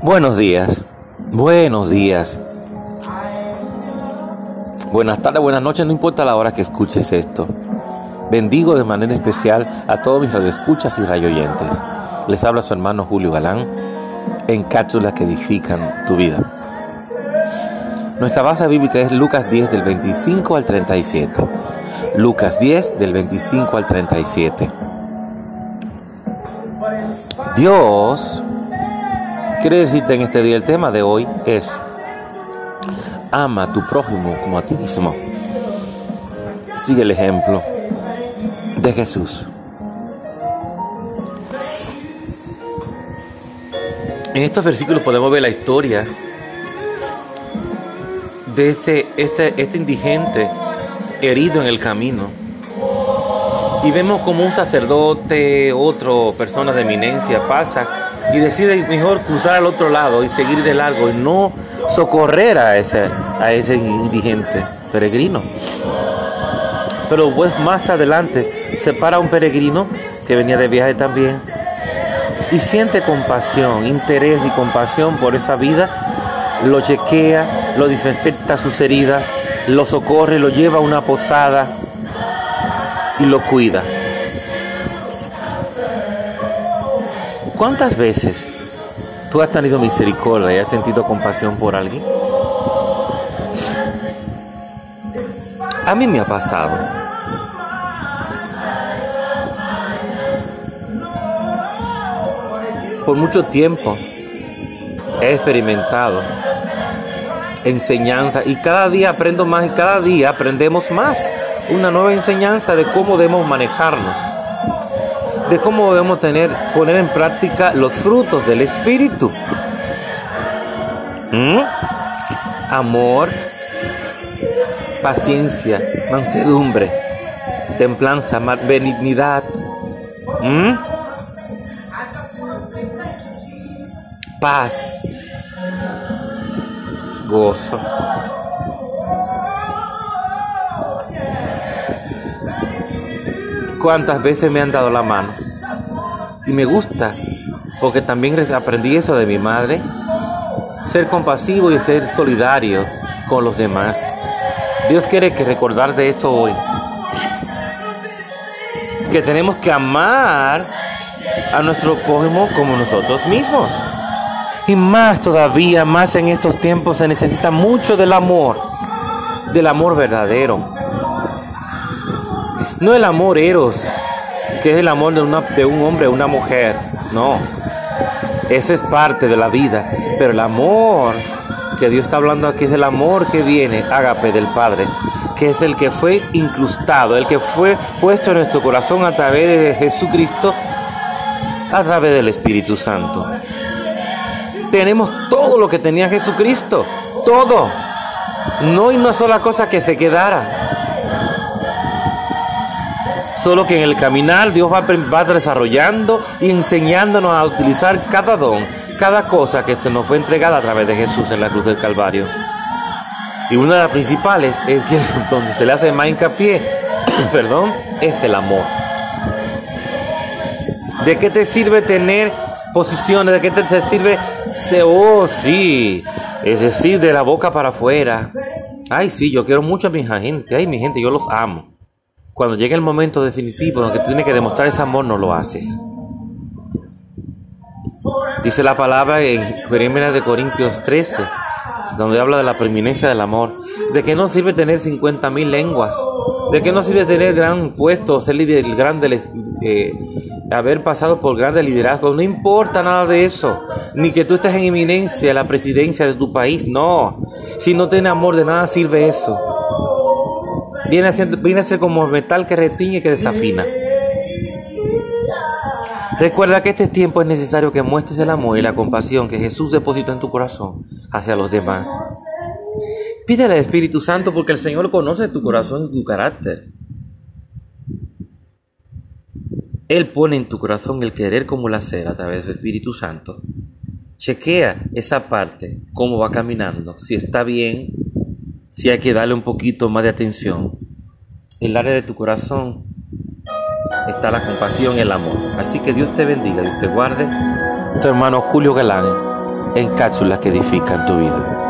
Buenos días, buenos días, buenas tardes, buenas noches, no importa la hora que escuches esto. Bendigo de manera especial a todos mis radioescuchas y radioyentes. Les habla su hermano Julio Galán en cápsulas que edifican tu vida. Nuestra base bíblica es Lucas 10 del 25 al 37. Lucas 10 del 25 al 37. Dios quiere decirte en este día, el tema de hoy es, ama a tu prójimo como a ti mismo. Sigue el ejemplo de Jesús. En estos versículos podemos ver la historia de este, este, este indigente herido en el camino. Y vemos como un sacerdote, otro persona de eminencia pasa y decide mejor cruzar al otro lado y seguir de largo y no socorrer a ese, a ese indigente peregrino. Pero pues más adelante se para un peregrino que venía de viaje también y siente compasión, interés y compasión por esa vida, lo chequea, lo desinfecta sus heridas, lo socorre, lo lleva a una posada y lo cuida. ¿Cuántas veces tú has tenido misericordia y has sentido compasión por alguien? A mí me ha pasado. Por mucho tiempo he experimentado enseñanza y cada día aprendo más y cada día aprendemos más. Una nueva enseñanza de cómo debemos manejarnos de cómo debemos tener, poner en práctica los frutos del Espíritu. ¿Mm? Amor, paciencia, mansedumbre, templanza, benignidad. ¿Mm? Paz, gozo. cuántas veces me han dado la mano. Y me gusta, porque también aprendí eso de mi madre, ser compasivo y ser solidario con los demás. Dios quiere que recordar de esto hoy. Que tenemos que amar a nuestro prójimo como nosotros mismos. Y más todavía, más en estos tiempos se necesita mucho del amor, del amor verdadero no el amor eros, que es el amor de, un hombre o una mujer. No. Ese es parte de la vida. Pero el amor que Dios está hablando aquí es el amor que viene, ágape del Padre, que es el que fue incrustado, el que fue puesto en nuestro corazón a través de Jesucristo, a través del Espíritu Santo. Tenemos todo lo que tenía Jesucristo, todo. No hay una sola cosa que se quedara. Solo que en el caminar Dios va, va desarrollando y enseñándonos a utilizar cada don, cada cosa que se nos fue entregada a través de Jesús en la cruz del Calvario. Y una de las principales es que donde se le hace más hincapié, perdón, es el amor. ¿De qué te sirve tener posiciones? ¿De qué te, sirve ser, oh sí, es decir, de la boca para afuera? Ay, sí, yo quiero mucho a mi gente, ay, mi gente, yo los amo. Cuando llegue el momento definitivo en que tú tienes que demostrar ese amor, no lo haces. Dice la palabra en 1 de Corintios 13, donde habla de la preeminencia del amor, de que no sirve tener 50 mil lenguas, de que no sirve tener gran puesto, ser líder, grande, eh, haber pasado por grande liderazgo, no importa nada de eso, ni que tú estés en eminencia, la presidencia de tu país, no, si no tienes amor de nada sirve eso. Viene viene a ser como metal que retiñe y que desafina. Recuerda que este tiempo es necesario que muestres el amor y la compasión que Jesús depositó en tu corazón hacia los demás. Pídele al Espíritu Santo porque el Señor conoce tu corazón y tu carácter. Él pone en tu corazón el querer como el hacer a través del Espíritu Santo. Chequea esa parte, cómo va caminando, si está bien, si hay que darle un poquito más de atención. En el área de tu corazón está la compasión y el amor. Así que Dios te bendiga, Dios te guarde. Tu hermano Julio Galán, en cápsulas que edifican tu vida.